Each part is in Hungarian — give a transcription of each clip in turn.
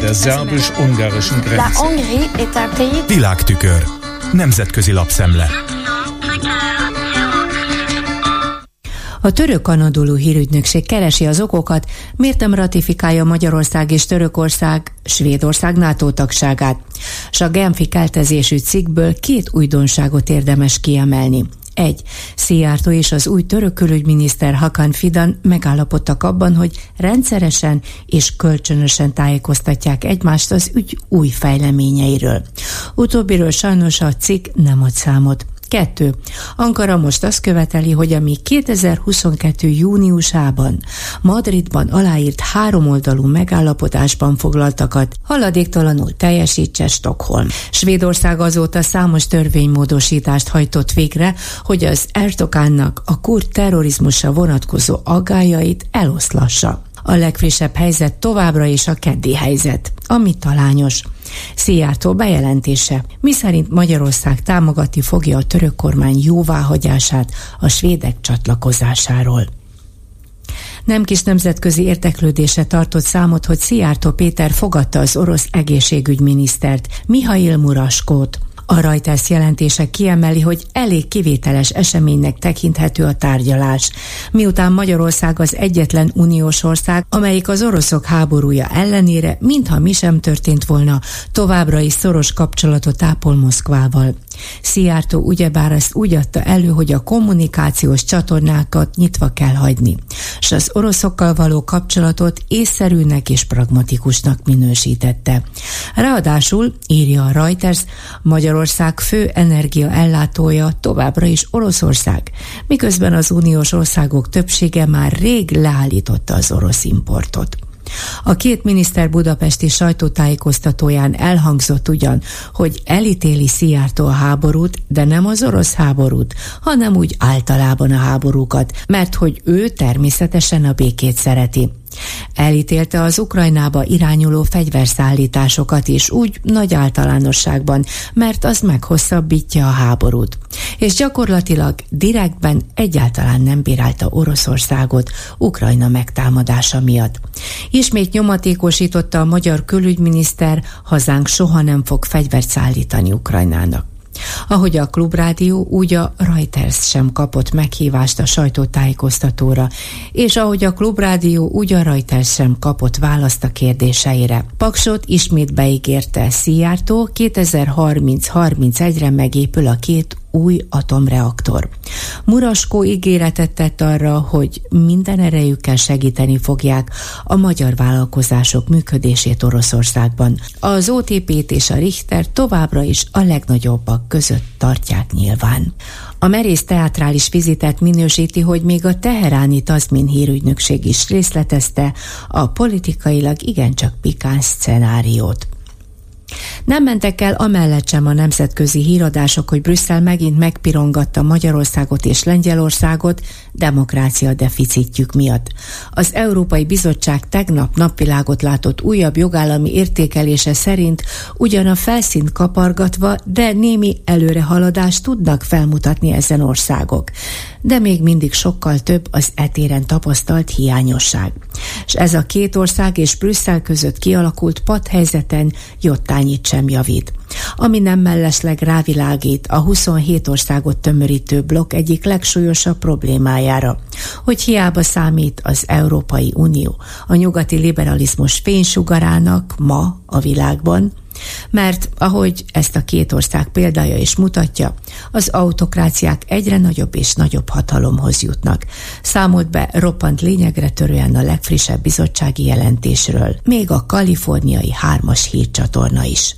Der szerbus-ungarischen Grenze. Világtükör. Nemzetközi lapszemle. A török anadolú hírügynökség keresi az okokat, miért nem ratifikálja Magyarország és Törökország Svédország NATO tagságát. S a Genfi keltezésű cikkből két újdonságot érdemes kiemelni. Egy. Szijjártó és az új török külügyminiszter Hakan Fidan megállapodtak abban, hogy rendszeresen és kölcsönösen tájékoztatják egymást az ügy új fejleményeiről. Utóbbiről sajnos a cikk nem ad számot. Kettő. Ankara most azt követeli, hogy ami 2022. júniusában Madridban aláírt háromoldalú megállapodásban foglaltakat haladéktalanul teljesítse Stockholm. Svédország azóta számos törvénymódosítást hajtott végre, hogy az Erdogánnak a kurd terrorizmusra vonatkozó aggájait eloszlassa. A legfrissebb helyzet továbbra is a keddi helyzet, ami talányos. Szijjártó bejelentése, miszerint Magyarország támogatni fogja a török kormány jóváhagyását a svédek csatlakozásáról. Nem kis nemzetközi érteklődése tartott számot, hogy Szijjártó Péter fogadta az orosz egészségügyminisztert, Mihail Muraskót. A Reuters jelentése kiemeli, hogy elég kivételes eseménynek tekinthető a tárgyalás, miután Magyarország az egyetlen uniós ország, amelyik az oroszok háborúja ellenére, mintha mi sem történt volna, továbbra is szoros kapcsolatot ápol Moszkvával. Szijjártó ugyebár ezt úgy adta elő, hogy a kommunikációs csatornákat nyitva kell hagyni, és az oroszokkal való kapcsolatot észszerűnek és pragmatikusnak minősítette. Ráadásul, írja a Reuters, Magyarország fő energiaellátója továbbra is Oroszország, miközben az uniós országok többsége már rég leállította az orosz importot. A két miniszter budapesti sajtótájékoztatóján elhangzott ugyan, hogy elítéli Szijjártó a háborút, de nem az orosz háborút, hanem úgy általában a háborúkat, mert hogy ő természetesen a békét szereti. Elítélte az Ukrajnába irányuló fegyverszállításokat is úgy nagy általánosságban, mert az meghosszabbítja a háborút. És gyakorlatilag direktben egyáltalán nem bírálta Oroszországot Ukrajna megtámadása miatt. Ismét nyomatékosította a magyar külügyminiszter, hazánk soha nem fog fegyvert szállítani Ukrajnának. Ahogy a klubrádió, úgy a Reuters sem kapott meghívást a sajtótájékoztatóra, és ahogy a klubrádió, úgy a Reuters sem kapott választ a kérdéseire. Paksot ismét beígérte Szijjártó, 2030-31-re megépül a két új atomreaktor. Muraskó ígéretet tett arra, hogy minden erejükkel segíteni fogják a magyar vállalkozások működését Oroszországban. Az OTP-t és a Richter továbbra is a legnagyobbak között tartják nyilván. A merész teátrális vizitet minősíti, hogy még a teheráni Tazmin hírügynökség is részletezte a politikailag igencsak pikáns szenáriót. Nem mentek el amellett sem a nemzetközi híradások, hogy Brüsszel megint megpirongatta Magyarországot és Lengyelországot demokrácia deficitjük miatt. Az Európai Bizottság tegnap napvilágot látott újabb jogállami értékelése szerint ugyan a felszínt kapargatva, de némi előrehaladást tudnak felmutatni ezen országok. De még mindig sokkal több az etéren tapasztalt hiányosság. És ez a két ország és Brüsszel között kialakult padhelyzeten jottányit sem javít. Ami nem mellesleg rávilágít a 27 országot tömörítő blokk egyik legsúlyosabb problémájára, hogy hiába számít az Európai Unió. A nyugati liberalizmus fénysugarának ma a világban, mert ahogy ezt a két ország példája is mutatja, az autokráciák egyre nagyobb és nagyobb hatalomhoz jutnak. Számolt be roppant lényegre törően a legfrissebb bizottsági jelentésről, még a kaliforniai hármas hírcsatorna is.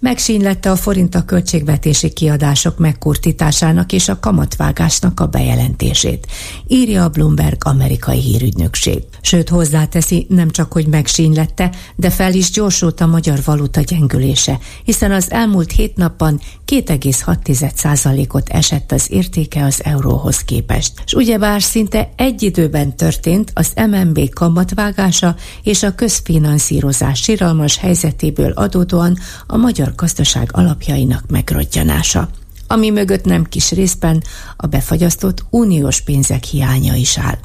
Megsínlette a forint a költségvetési kiadások megkurtításának és a kamatvágásnak a bejelentését, írja a Bloomberg amerikai hírügynökség. Sőt, hozzáteszi, nem csak, hogy megsínlette, de fel is gyorsult a magyar valuta gyengülése, hiszen az elmúlt hét napban 2,6%-ot esett az értéke az euróhoz képest. És ugyebár szinte egy időben történt az MNB kamatvágása és a közfinanszírozás siralmas helyzetéből adódóan a magyar gazdaság alapjainak megrottyanása ami mögött nem kis részben a befagyasztott uniós pénzek hiánya is áll.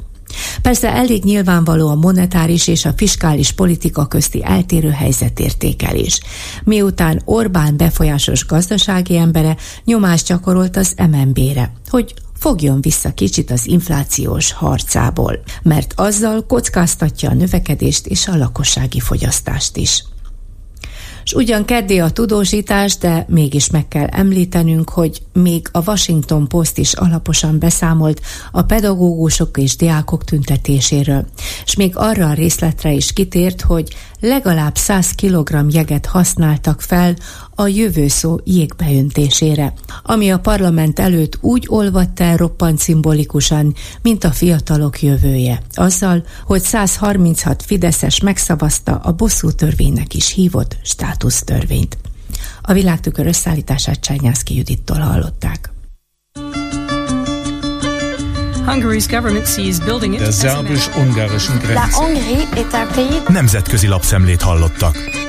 Persze elég nyilvánvaló a monetáris és a fiskális politika közti eltérő helyzetértékelés. Miután Orbán befolyásos gazdasági embere nyomást gyakorolt az MNB-re, hogy fogjon vissza kicsit az inflációs harcából, mert azzal kockáztatja a növekedést és a lakossági fogyasztást is. És ugyan keddi a tudósítás, de mégis meg kell említenünk, hogy még a Washington Post is alaposan beszámolt a pedagógusok és diákok tüntetéséről, és még arra a részletre is kitért, hogy legalább 100 kg jeget használtak fel a jövő szó jégbeöntésére, ami a parlament előtt úgy olvadt el roppant szimbolikusan, mint a fiatalok jövője, azzal, hogy 136 Fideszes megszavazta a bosszú törvénynek is hívott státusztörvényt. A világtükör összeállítását Csányászki Judittól hallották. Der szerbus-ungarischen Grenze. Nemzetközi lapszemlét hallottak.